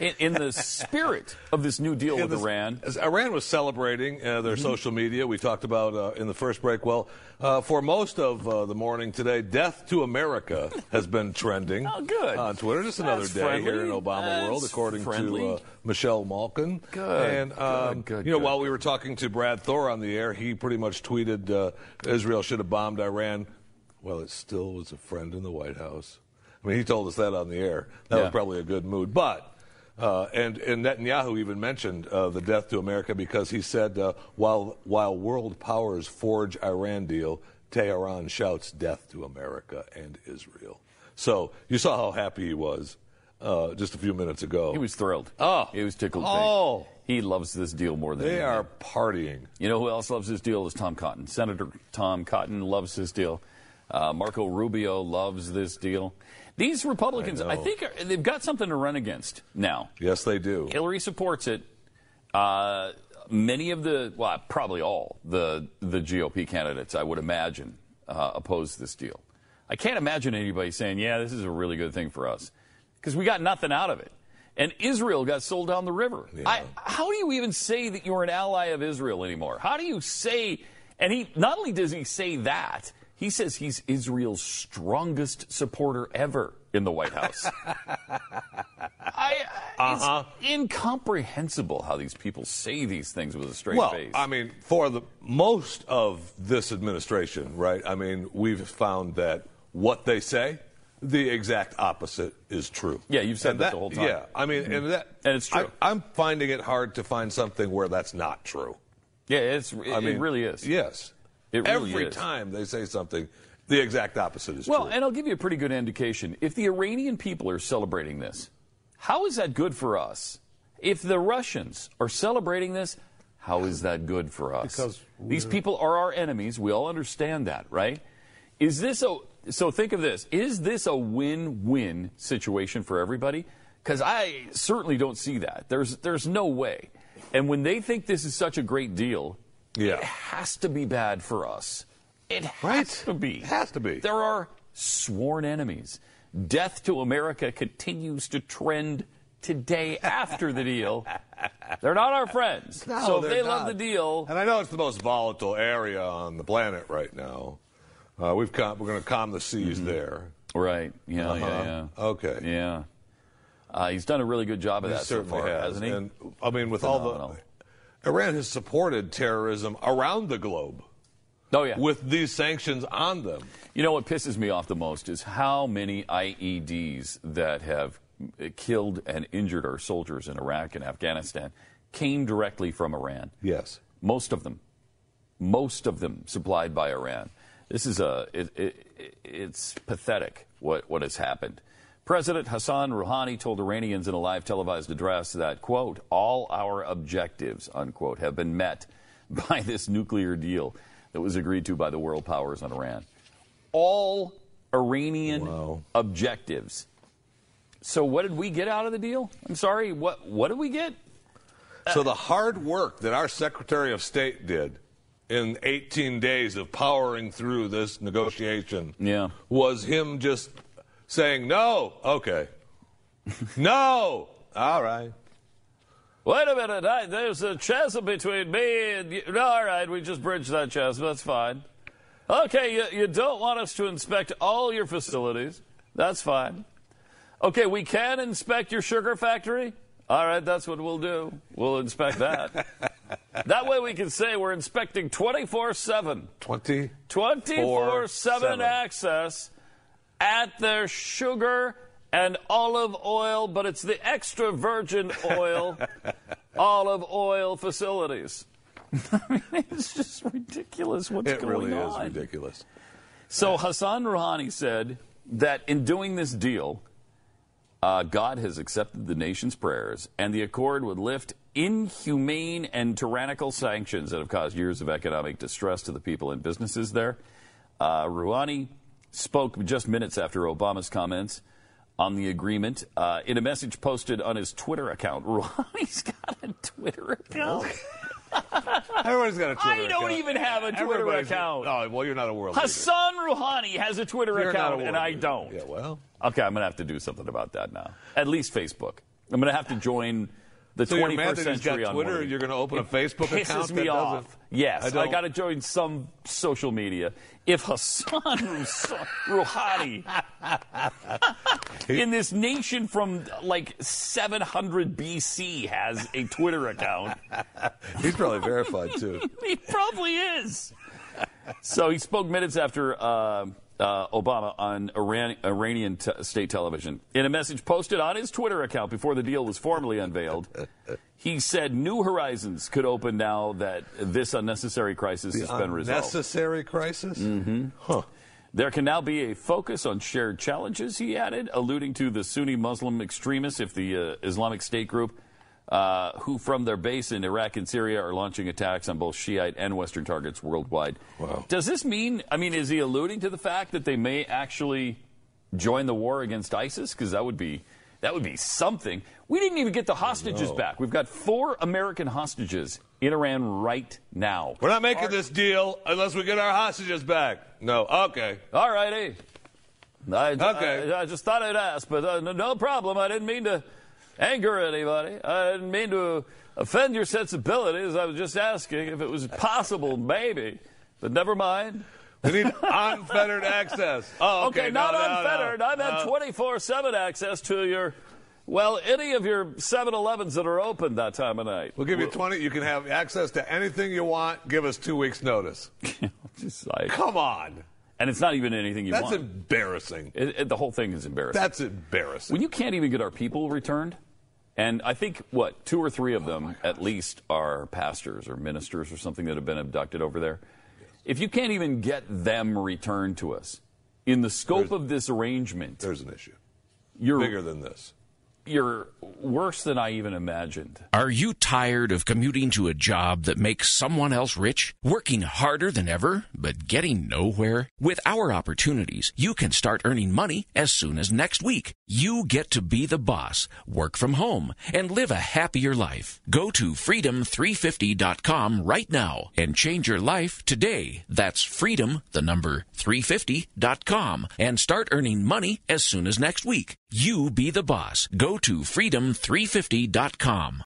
in, in the spirit of this new deal with this- Iran. Iran was celebrating uh, their Mm-hmm. social media. We talked about uh, in the first break. Well, uh, for most of uh, the morning today, "Death to America" has been trending. Oh, good. on Twitter. Just another That's day friendly. here in Obama world, according friendly. to uh, Michelle Malkin. Good, And um, good, good, you know, good. while we were talking to Brad Thor on the air, he pretty much tweeted uh, Israel should have bombed Iran. Well, it still was a friend in the White House. I mean, he told us that on the air. That Yeah. was probably a good mood, but. Uh, and, and Netanyahu even mentioned uh, the death to America because he said, uh, while, while world powers forge Iran deal, Tehran shouts death to America and Israel. So you saw how happy he was uh, just a few minutes ago. He was thrilled. Oh. he was tickled. pink. Oh. he loves this deal more than they anything. are partying. You know who else loves this deal is Tom Cotton. Senator Tom Cotton loves this deal. Uh, Marco Rubio loves this deal. These Republicans, I I, think, are, they've got something to run against now. Yes, they do. Hillary supports it. Uh, many of the, well, probably all the the GOP candidates, I would imagine, uh, oppose this deal. I can't imagine anybody saying, "Yeah, this is a really good thing for us," because we got nothing out of it. And Israel got sold down the river. I, how do you even say that you're an ally of Israel anymore? How do you say? And he not only does he say that, he says he's Israel's strongest supporter ever in the White House. I, Uh-huh. It's incomprehensible how these people say these things with a straight Well, face. I mean, for the most of this administration, right? I mean, we've found that what they say, the exact opposite is true. Yeah, you've said And that the whole time. Mm-hmm. Yeah, I mean, and that, And it's true. I, am finding it hard to find something where that's not true. yeah, it's, it, I mean, it really is. Yes, It really every is. time they say something, the exact opposite is Well, true. Well, and I'll give you a pretty good indication. If the Iranian people are celebrating this, how is that good for us? If the Russians are celebrating this, how is that good for us? Because these people are our enemies. We all understand that, right? Is this a so think of this. Is this a win-win situation for everybody? Cuz I certainly don't see that. There's there's no way. And when they think this is such a great deal, Yeah. it has to be bad for us. It has Right. to be. It has to be. There are sworn enemies. Death to America continues to trend today after the deal. They're not our friends. No, so if they love the deal, And I know it's the most volatile area on the planet right now. Uh, we've com- we're going to calm the seas there. right? Yeah, Uh-huh. yeah, yeah. Okay. Yeah. Uh, he's done a really good job of He that so certainly far, has. hasn't he? And I mean, with all the Iran has supported terrorism around the globe oh yeah. with these sanctions on them. You know what pisses me off the most is how many IEDs that have killed and injured our soldiers in Iraq and Afghanistan came directly from Iran. Yes. Most of them, most of them supplied by Iran. This is a it, it, it's pathetic what what has happened. President Hassan Rouhani told Iranians in a live televised address that quote all our objectives unquote have been met by this nuclear deal that was agreed to by the world powers on Iran. All Iranian Wow. objectives. So what did we get out of the deal? I'm sorry, what what did we get? So the hard work that our Secretary of State did in 18 days of powering through this negotiation Yeah. was him just saying, no, okay. no, all right. Wait a minute. I, there's a chasm between me and you. No, all right, we just bridged that chasm. That's fine. Okay, you, you don't want us to inspect all your facilities. That's fine. Okay, we can inspect your sugar factory. All right, that's what we'll do. We'll inspect that. that way we can say we're inspecting 24 7. 20. 24 7 7. access at their sugar and olive oil, but it's the extra virgin oil olive oil facilities. I mean, it's just ridiculous what's It going really is on. ridiculous. So Hassan Rouhani said that in doing this deal, uh, God has accepted the nation's prayers, and the accord would lift inhumane and tyrannical sanctions that have caused years of economic distress to the people and businesses there. Uh, Rouhani spoke just minutes after Obama's comments on the agreement. Uh, in a message posted on his Twitter account, Rouhani's got a Twitter account. Everybody's got a Twitter account. I don't account. even have a Twitter Everybody's- account. Oh, well, you're not a world leader. Hassan Rouhani has a Twitter You're a account, world and I leader. don't. Yeah, well. Okay, I'm going to have to do something about that now. At least Facebook. I'm going to have to join the So you're mad that he's got on Twitter and you're going to open a Facebook pisses account? me that off. Yes, I I, got to join some social media. If Hassan Rouhani in this nation from like 700 BC has a Twitter account, He's probably verified, too. he probably is. So he spoke minutes after uh, uh, Obama on Iran- Iranian t- state television. In a message posted on his Twitter account before the deal was formally unveiled, he said new horizons could open now that this unnecessary crisis has been resolved. Unnecessary crisis? Mm-hmm. Huh. There can now be a focus on shared challenges, he added, alluding to the Sunni Muslim extremists if the uh, Islamic State group, uh, who from their base in Iraq and Syria are launching attacks on both Shiite and Western targets worldwide. Wow. Does this mean, I mean, is he alluding to the fact that they may actually join the war against ISIS? Because that would be. That would be something. We didn't even get the hostages back. We've got four American hostages in Iran right now. We're not making this deal unless we get our hostages back. No. Okay. All righty. I, Okay. I, I just thought I'd ask, but uh, no, no problem. I didn't mean to anger anybody. I didn't mean to offend your sensibilities. I was just asking if it was possible, maybe. But never mind. We need unfettered access. Oh, okay. Okay, not no, no, unfettered. no. I've had uh, 24 7 access to your, well, any of your 7 Elevens that are open that time of night. We'll give you 20. You can have access to anything you want. Give us two weeks' notice. Just like- Come on. and it's not even anything you That's want. That's embarrassing. It- it- the whole thing is embarrassing. That's embarrassing. when you can't even get our people returned, and I think what two or three of them at least are pastors or ministers or something that have been abducted over there. If you can't even get them returned to us in the scope of this arrangement, There's an issue. you're Bigger than this. you're worse than I even imagined. Are you tired of commuting to a job that makes someone else rich? Working harder than ever, but getting nowhere? With our opportunities, you can start earning money as soon as next week. You get to be the boss, work from home, and live a happier life. Go to freedom350.com right now and change your life today. That's freedom, the number 350.com, and start earning money as soon as next week. You be the boss. Go to freedom350.com.